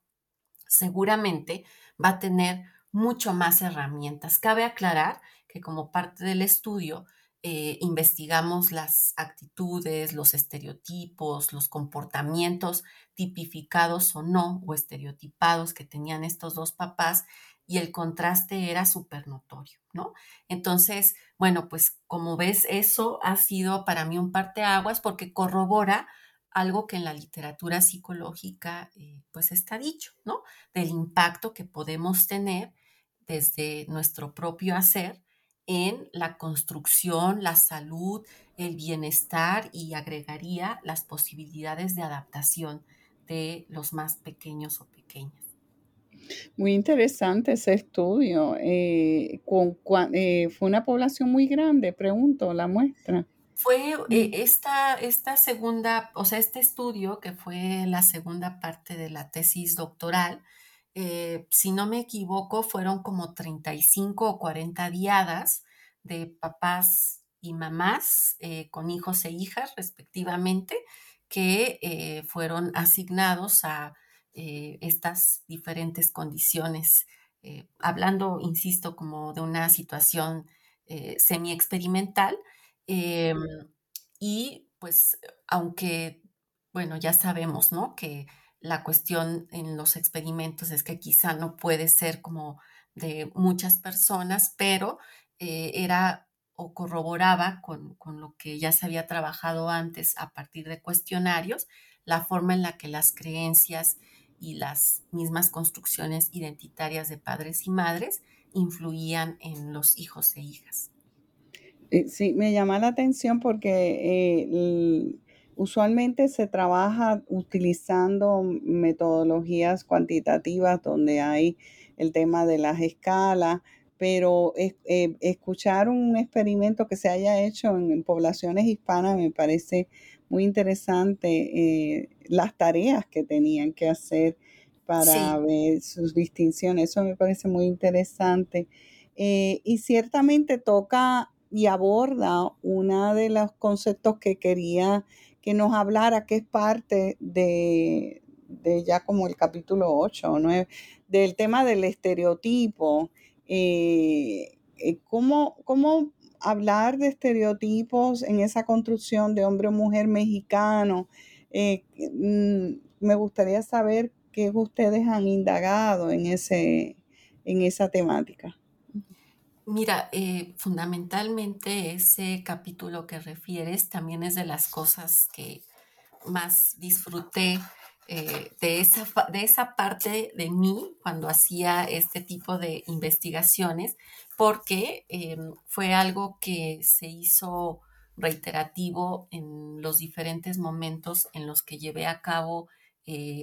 seguramente va a tener mucho más herramientas. Cabe aclarar que como parte del estudio, eh, investigamos las actitudes, los estereotipos, los comportamientos tipificados o no, o estereotipados que tenían estos dos papás, y el contraste era súper notorio, ¿no? Entonces, bueno, pues como ves, eso ha sido para mí un parteaguas porque corrobora algo que en la literatura psicológica eh, pues está dicho, ¿no? Del impacto que podemos tener desde nuestro propio hacer en la construcción, la salud, el bienestar y agregaría las posibilidades de adaptación de los más pequeños o pequeñas. Muy interesante ese estudio. Eh, con, eh, ¿Fue una población muy grande, pregunto, la muestra? Fue eh, esta, esta segunda, o sea, este estudio que fue la segunda parte de la tesis doctoral, eh, si no me equivoco, fueron como 35 o 40 diadas de papás y mamás eh, con hijos e hijas respectivamente que fueron asignados a estas diferentes condiciones, hablando, insisto, como de una situación semi-experimental Em, y pues, aunque, bueno, ya sabemos, ¿no? Que la cuestión en los experimentos es que quizá no puede ser como de muchas personas, pero eh, era o corroboraba con, con, lo que ya se había trabajado antes a partir de cuestionarios, la forma en la que las creencias y las mismas construcciones identitarias de padres y madres influían en los hijos e hijas. Eh, sí, me llama la atención porque eh, usualmente se trabaja utilizando metodologías cuantitativas donde hay el tema de las escalas, pero eh, escuchar un experimento que se haya hecho en, poblaciones hispanas me parece muy interesante las tareas que tenían que hacer para ver sus distinciones. Eso me parece muy interesante. y ciertamente toca y aborda uno de los conceptos que quería que nos hablara, que es parte de, ya como el capítulo 8 o 9, del tema del estereotipo. Eh, eh, ¿cómo, ¿Cómo hablar de estereotipos en esa construcción de hombre o mujer mexicano? Eh, mm, me gustaría saber qué ustedes han indagado en, ese, en esa temática. Mira, eh, fundamentalmente ese capítulo que refieres también es de las cosas que más disfruté eh, de, esa, de esa parte de mí cuando hacía este tipo de investigaciones, porque eh, fue algo que se hizo reiterativo en los diferentes momentos en los que llevé a cabo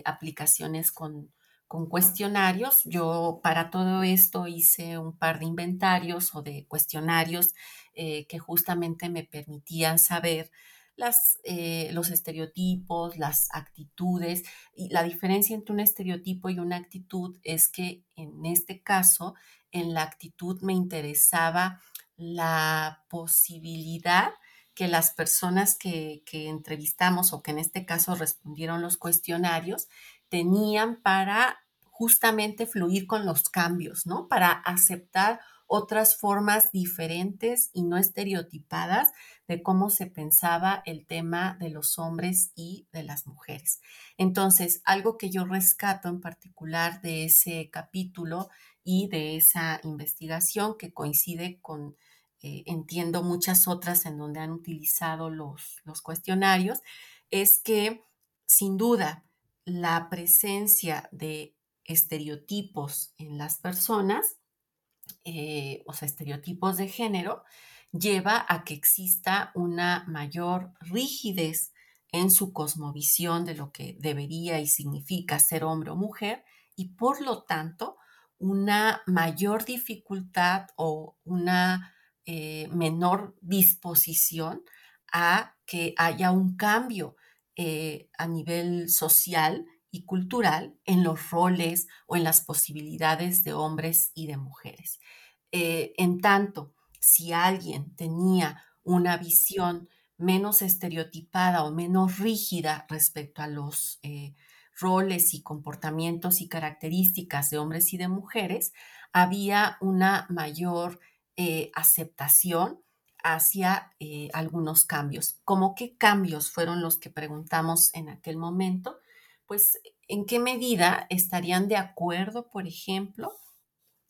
aplicaciones con con cuestionarios. Yo para todo esto hice un par de inventarios o de cuestionarios eh, que justamente me permitían saber las, eh, los estereotipos, las actitudes. Y la diferencia entre un estereotipo y una actitud es que en este caso, en la actitud me interesaba la posibilidad que las personas que, que entrevistamos o que en este caso respondieron los cuestionarios tenían para justamente fluir con los cambios, ¿no? Para aceptar otras formas diferentes y no estereotipadas de cómo se pensaba el tema de los hombres y de las mujeres. Entonces, algo que yo rescato en particular de ese capítulo y de esa investigación que coincide con, eh, entiendo, muchas otras en donde han utilizado los, los cuestionarios, es que sin duda la presencia de estereotipos en las personas, eh, o sea, estereotipos de género, lleva a que exista una mayor rigidez en su cosmovisión de lo que debería y significa ser hombre o mujer y por lo tanto una mayor dificultad o una eh, menor disposición a que haya un cambio eh, a nivel social y cultural en los roles o en las posibilidades de hombres y de mujeres. Eh, en tanto, si alguien tenía una visión menos estereotipada o menos rígida respecto a los eh, roles y comportamientos y características de hombres y de mujeres, había una mayor aceptación hacia eh, algunos cambios. ¿Cómo qué cambios fueron los que preguntamos en aquel momento? Pues en qué medida estarían de acuerdo, por ejemplo,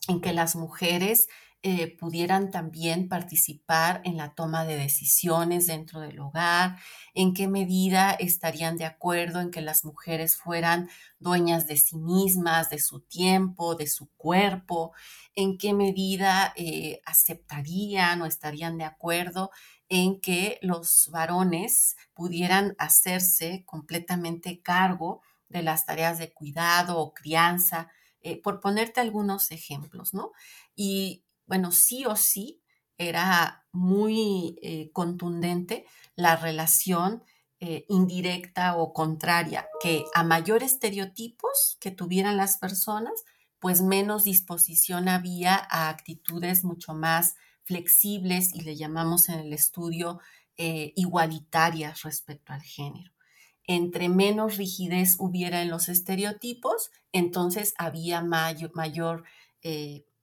en que las mujeres eh, pudieran también participar en la toma de decisiones dentro del hogar, en qué medida estarían de acuerdo en que las mujeres fueran dueñas de sí mismas, de su tiempo, de su cuerpo, en qué medida eh, aceptarían o estarían de acuerdo en que los varones pudieran hacerse completamente cargo de las tareas de cuidado o crianza, eh, por ponerte algunos ejemplos, ¿no? Y bueno, sí o sí, era muy eh, contundente la relación eh, indirecta o contraria, que a mayor estereotipos que tuvieran las personas, pues menos disposición había a actitudes mucho más flexibles y le llamamos en el estudio eh, igualitarias respecto al género. Entre menos rigidez hubiera en los estereotipos, entonces había mayor,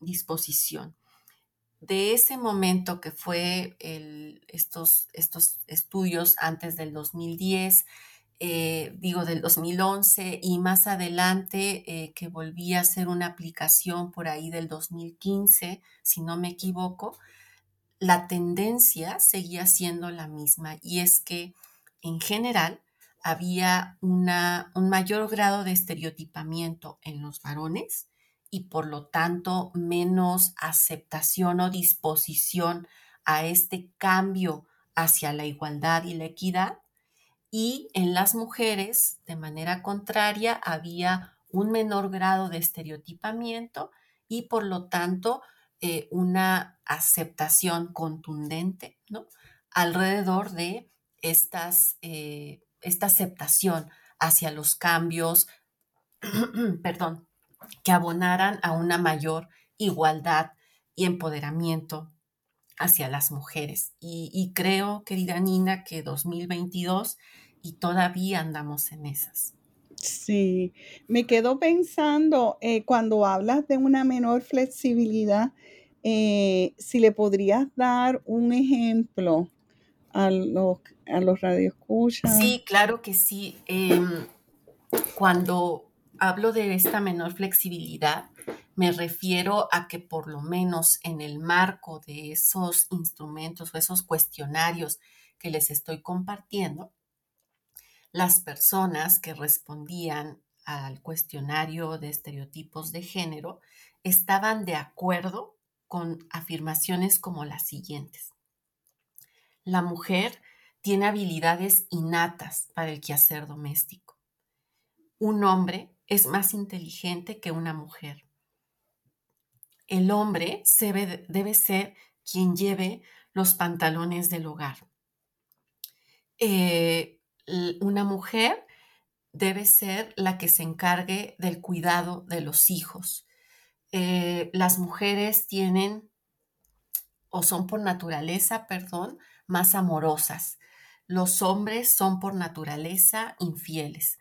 disposición de ese momento que fue estos, estos estudios antes del 2010, eh, digo del 2011 y más adelante eh, que volví a hacer una aplicación por ahí del 2015, si no me equivoco, la tendencia seguía siendo la misma y es que en general había una, un mayor grado de estereotipamiento en los varones y por lo tanto menos aceptación o disposición a este cambio hacia la igualdad y la equidad. Y en las mujeres, de manera contraria, había un menor grado de estereotipamiento y por lo tanto eh, una aceptación contundente ¿no? alrededor de estas, eh, esta aceptación hacia los cambios, perdón, que abonaran a una mayor igualdad y empoderamiento hacia las mujeres. Y, creo, querida Nina, que 2022 y todavía andamos en esas. Sí, me quedo pensando eh, cuando hablas de una menor flexibilidad, eh, si le podrías dar un ejemplo a los, a los radioescuchas. Sí, claro que sí. Em, cuando hablo de esta menor flexibilidad, me refiero a que por lo menos en el marco de esos instrumentos o esos cuestionarios que les estoy compartiendo, las personas que respondían al cuestionario de estereotipos de género estaban de acuerdo con afirmaciones como las siguientes. La mujer tiene habilidades innatas para el quehacer doméstico. Un hombre es más inteligente que una mujer. El hombre debe, ser quien lleve los pantalones del hogar. Eh, una mujer debe ser la que se encargue del cuidado de los hijos. Eh, las mujeres tienen o son por naturaleza, perdón, más amorosas. Los hombres son por naturaleza infieles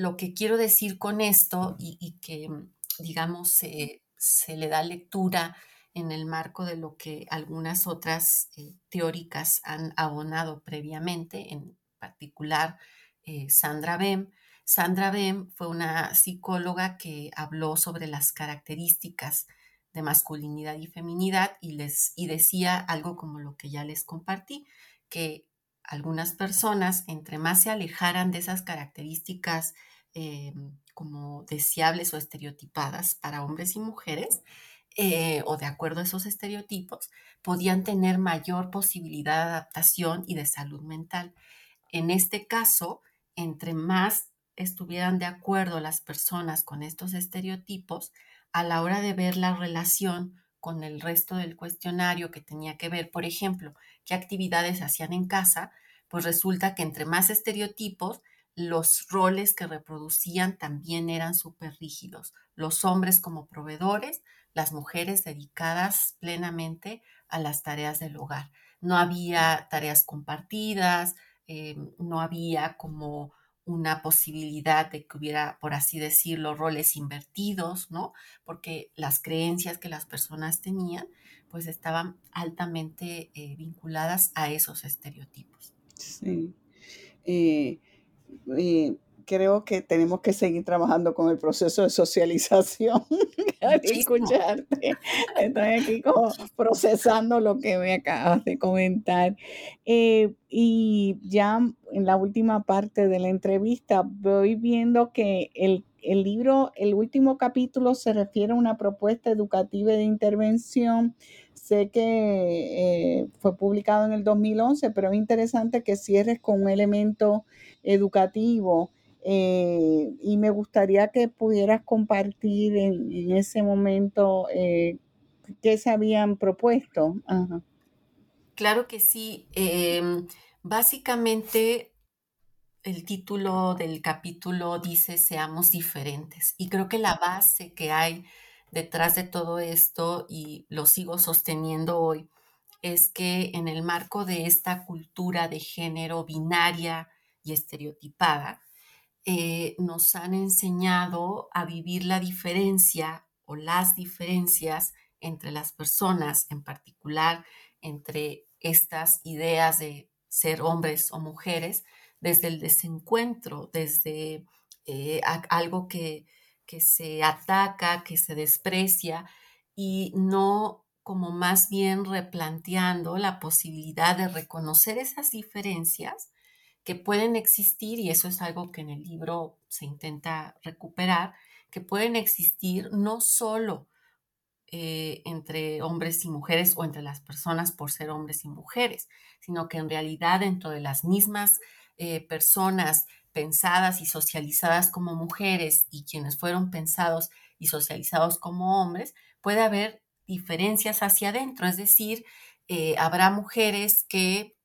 lo que quiero decir con esto y, que, mm, digamos, se, le da lectura en el marco de lo que algunas otras eh, teóricas han abonado previamente, en particular eh, Sandra Bem. Sandra Bem fue una psicóloga que habló sobre las características de masculinidad y feminidad y, les, y decía algo como lo que ya les compartí, que algunas personas, entre más se alejaran de esas características eh, como deseables o estereotipadas para hombres y mujeres, eh, o de acuerdo a esos estereotipos, podían tener mayor posibilidad de adaptación y de salud mental. En este caso, entre más estuvieran de acuerdo las personas con estos estereotipos, a la hora de ver la relación con el resto del cuestionario que tenía que ver, por ejemplo, qué actividades hacían en casa, pues resulta que entre más estereotipos, los roles que reproducían también eran súper rígidos. Los hombres como proveedores, las mujeres dedicadas plenamente a las tareas del hogar. No había tareas compartidas, eh, no había como una posibilidad de que hubiera, por así decirlo, roles invertidos, ¿no? Porque las creencias que las personas tenían, pues estaban altamente eh, vinculadas a esos estereotipos. Sí. Eh, creo que tenemos que seguir trabajando con el proceso de socialización al escucharte. Estoy aquí como procesando lo que me acabas de comentar. Eh, y ya en la última parte de la entrevista voy viendo que el, el libro, el último capítulo se refiere a una propuesta educativa de intervención Sé que eh, fue publicado en el 2011, pero es interesante que cierres con un elemento educativo eh, y me gustaría que pudieras compartir en, ese momento eh, qué se habían propuesto. Claro que sí. Em, básicamente, el título del capítulo dice seamos diferentes. Y creo que la base que hay detrás de todo esto, y lo sigo sosteniendo hoy, es que en el marco de esta cultura de género binaria y estereotipada, eh, nos han enseñado a vivir la diferencia o las diferencias entre las personas, en particular entre estas ideas de ser hombres o mujeres, desde el desencuentro, desde eh, algo que, que se ataca, que se desprecia y no como más bien replanteando la posibilidad de reconocer esas diferencias que pueden existir, y eso es algo que en el libro se intenta recuperar, que pueden existir no solo eh, entre hombres y mujeres o entre las personas por ser hombres y mujeres, sino que en realidad dentro de las mismas eh, personas pensadas y socializadas como mujeres y quienes fueron pensados y socializados como hombres, puede haber diferencias hacia adentro, es decir, eh, habrá mujeres que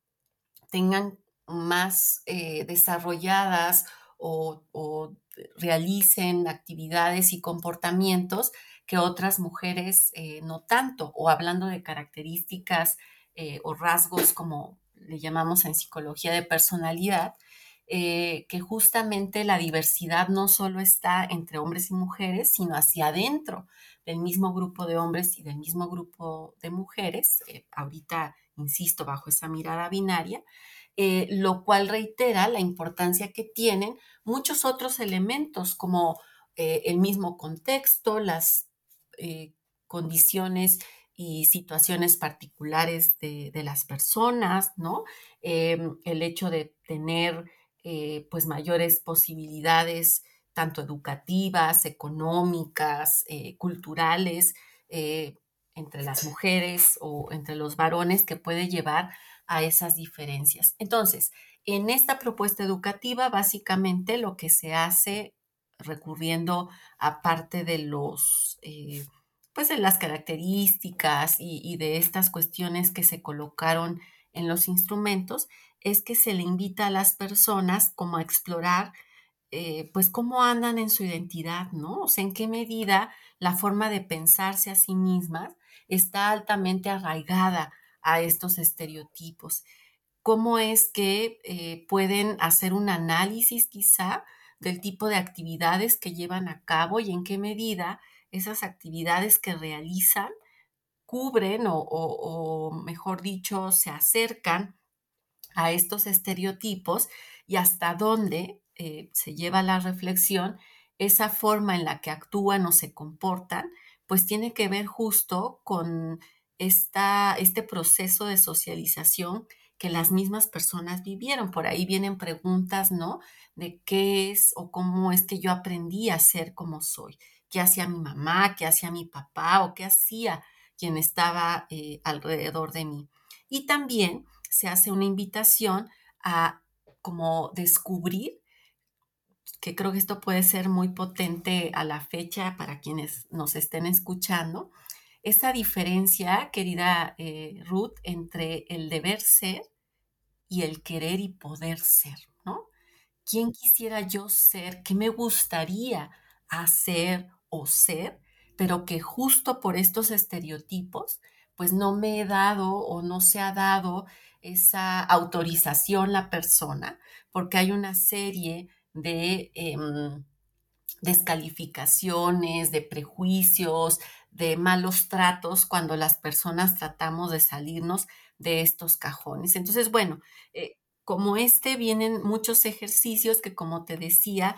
tengan más desarrolladas o, realicen actividades y comportamientos que otras mujeres eh, no tanto, o hablando de características eh, o rasgos como le llamamos en psicología de personalidad, eh, que justamente la diversidad no solo está entre hombres y mujeres, sino hacia adentro del mismo grupo de hombres y del mismo grupo de mujeres, ahorita, insisto, bajo esa mirada binaria, lo cual reitera la importancia que tienen muchos otros elementos como el mismo contexto, las eh, condiciones y situaciones particulares de, las personas, ¿no? Em, el hecho de tener eh, pues mayores posibilidades tanto educativas, económicas, eh, culturales, entre las mujeres o entre los varones que puede llevar a esas diferencias. Entonces, en esta propuesta educativa, básicamente lo que se hace recurriendo a parte de los, eh, pues de las características y, de estas cuestiones que se colocaron en los instrumentos, es que se le invita a las personas como a explorar, eh, pues cómo andan en su identidad, ¿no? O sea, en qué medida la forma de pensarse a sí mismas está altamente arraigada a estos estereotipos. ¿Cómo es que eh, pueden hacer un análisis quizá del tipo de actividades que llevan a cabo y en qué medida esas actividades que realizan cubren o, mejor dicho, se acercan a estos estereotipos y hasta dónde eh, se lleva la reflexión, esa forma en la que actúan o se comportan, pues tiene que ver justo con esta, este proceso de socialización que las mismas personas vivieron. Por ahí vienen preguntas, ¿no? De qué es o cómo es que yo aprendí a ser como soy. ¿Qué hacía mi mamá? ¿Qué hacía mi papá? ¿O qué hacía quien estaba eh, alrededor de mí? Y también se hace una invitación a como descubrir que creo que esto puede ser muy potente a la fecha para quienes nos estén escuchando, esa diferencia, querida eh, Ruth, entre el deber ser y el querer y poder ser, ¿no? ¿Quién quisiera yo ser? ¿Qué me gustaría hacer o ser? Pero que justo por estos estereotipos, pues no me he dado o no se ha dado esa autorización la persona, porque hay una serie de em, descalificaciones, de prejuicios, de malos tratos cuando las personas tratamos de salirnos de estos cajones. Entonces, bueno, eh, como este vienen muchos ejercicios que, como te decía,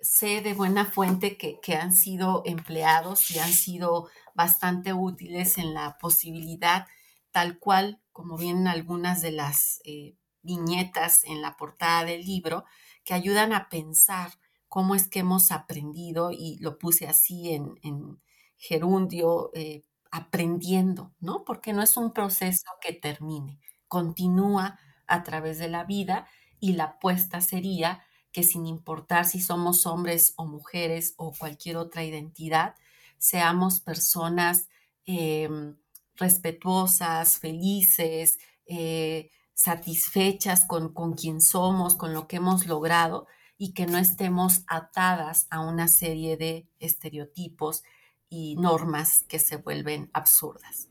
sé de buena fuente que, han sido empleados y han sido bastante útiles en la posibilidad, tal cual como vienen algunas de las eh, viñetas en la portada del libro, que ayudan a pensar cómo es que hemos aprendido, y lo puse así en, gerundio, eh, aprendiendo, ¿no? Porque no es un proceso que termine, continúa a través de la vida y la apuesta sería que sin importar si somos hombres o mujeres o cualquier otra identidad, seamos personas em, respetuosas, felices, eh, satisfechas con, con quien somos, con lo que hemos logrado y que no estemos atadas a una serie de estereotipos y normas que se vuelven absurdas.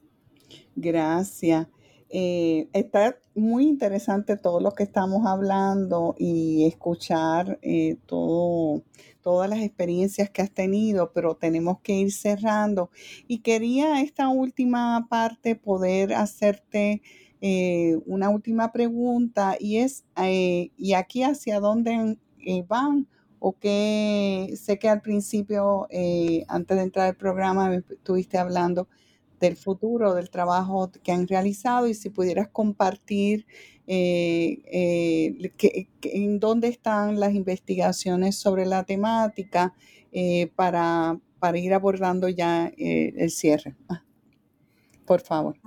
Gracias. Eh, está muy interesante todo lo que estamos hablando y escuchar eh, todo, todas las experiencias que has tenido, pero tenemos que ir cerrando. Y quería esta última parte poder hacerte eh, una última pregunta y es, ¿y aquí hacia dónde van? O que sé que al principio, antes de entrar al programa, estuviste hablando del futuro, del trabajo que han realizado y si pudieras compartir eh, eh, en dónde están las investigaciones sobre la temática eh, para, para, ir abordando ya el cierre. Ah, por favor.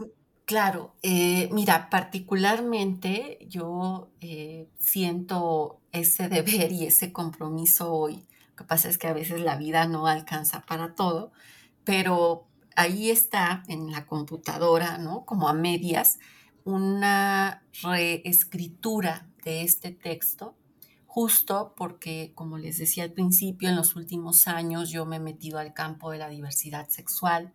Claro, mira, particularmente yo siento ese deber y ese compromiso hoy. Lo que pasa es que a veces la vida no alcanza para todo, pero ahí está en la computadora, ¿no? Como a medias, una reescritura de este texto, justo porque, como les decía al principio, en los últimos años yo me he metido al campo de la diversidad sexual.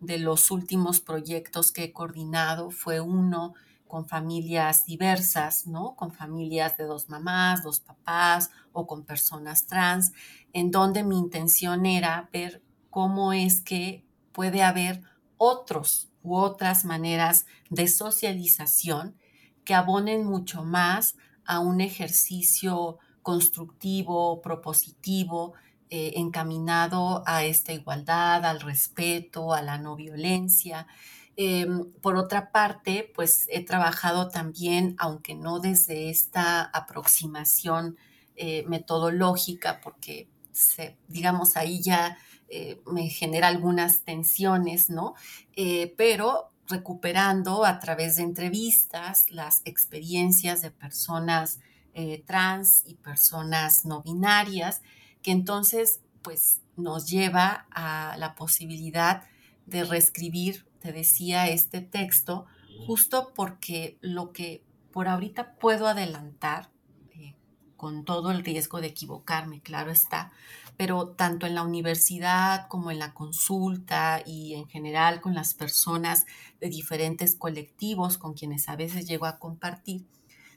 De los últimos proyectos que he coordinado fue uno con familias diversas, ¿no? Con familias de dos mamás, dos papás o con personas trans, en donde mi intención era ver cómo es que puede haber otros u otras maneras de socialización que abonen mucho más a un ejercicio constructivo, propositivo, eh, encaminado a esta igualdad, al respeto, a la no violencia. Em, por otra parte, pues he trabajado también, aunque no desde esta aproximación eh, metodológica, porque digamos ahí ya eh, me genera algunas tensiones, ¿no? Eh, pero recuperando a través de entrevistas las experiencias de personas eh, trans y personas no binarias, que entonces pues nos lleva a la posibilidad de reescribir, te decía, este texto, justo porque lo que por ahorita puedo adelantar, con todo el riesgo de equivocarme, claro está, pero tanto en la universidad como en la consulta y en general con las personas de diferentes colectivos con quienes a veces llego a compartir,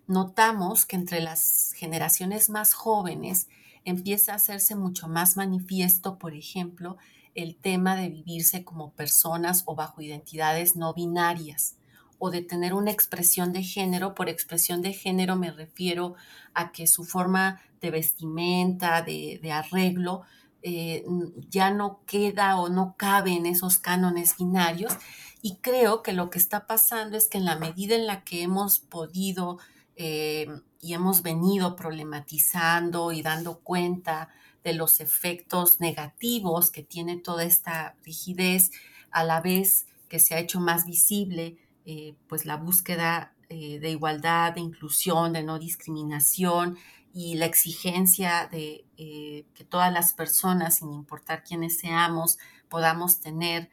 notamos que entre las generaciones más jóvenes empieza a hacerse mucho más manifiesto, por ejemplo, el tema de vivirse como personas o bajo identidades no binarias o de tener una expresión de género. Por expresión de género me refiero a que su forma de vestimenta, de, arreglo, eh, ya no queda o no cabe en esos cánones binarios. Y creo que lo que está pasando es que en la medida en la que hemos podido eh, y hemos venido problematizando y dando cuenta de los efectos negativos que tiene toda esta rigidez, a la vez que se ha hecho más visible eh, pues la búsqueda eh, de igualdad, de inclusión, de no discriminación y la exigencia de eh, que todas las personas, sin importar quiénes seamos, podamos tener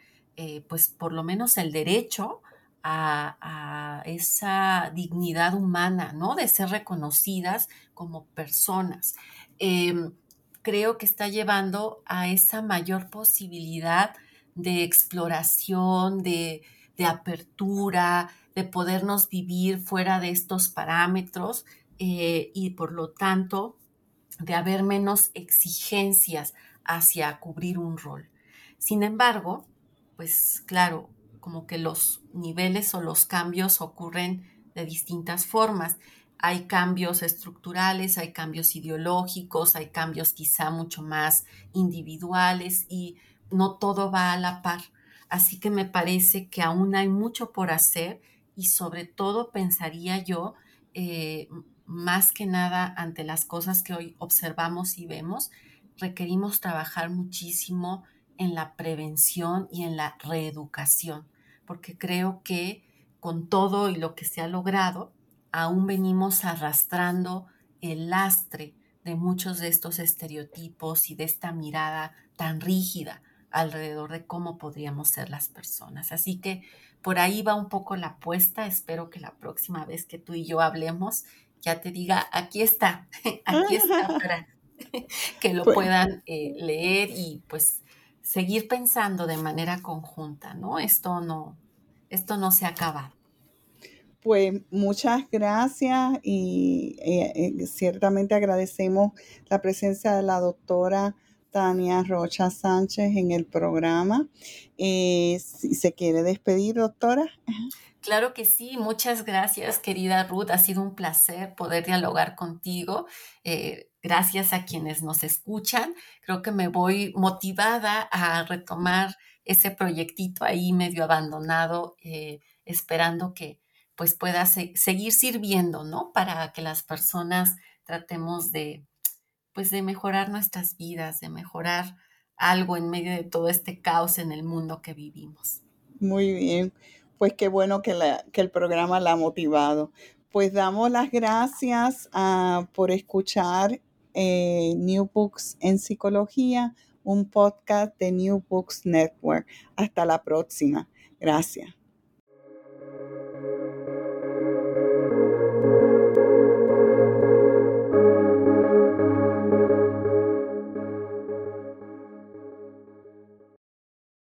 pues por lo menos el derecho a, esa dignidad humana, ¿no? De ser reconocidas como personas. Em, creo que está llevando a esa mayor posibilidad de exploración, de, de apertura, de podernos vivir fuera de estos parámetros eh, y por lo tanto de haber menos exigencias hacia cubrir un rol. Sin embargo, pues claro, como que los niveles o los cambios ocurren de distintas formas. Hay cambios estructurales, hay cambios ideológicos, hay cambios quizá mucho más individuales y no todo va a la par. Así que me parece que aún hay mucho por hacer y sobre todo pensaría yo, eh, más que nada ante las cosas que hoy observamos y vemos, requerimos trabajar muchísimo en la prevención y en la reeducación, porque creo que con todo y lo que se ha logrado, aún venimos arrastrando el lastre de muchos de estos estereotipos y de esta mirada tan rígida alrededor de cómo podríamos ser las personas. Así que por ahí va un poco la apuesta. Espero que la próxima vez que tú y yo hablemos ya te diga, aquí está, aquí está para que lo pues puedan eh, leer y pues seguir pensando de manera conjunta, ¿no? Esto no, esto no se acaba. Pues muchas gracias y eh, eh, ciertamente agradecemos la presencia de la doctora Tania Rocha Sánchez en el programa. si se quiere despedir, doctora. Claro que sí, muchas gracias, querida Ruth. Ha sido un placer poder dialogar contigo. Eh, gracias a quienes nos escuchan. Creo que me voy motivada a retomar ese proyectito ahí medio abandonado, eh, esperando que pues pueda seguir sirviendo, ¿no? Para que las personas tratemos de, pues de mejorar nuestras vidas, de mejorar algo en medio de todo este caos en el mundo que vivimos. Muy bien pues qué bueno que, el programa la ha motivado. Pues damos las gracias ah, por escuchar eh, New Books en Psicología, un podcast de New Books Network. Hasta la próxima. Gracias.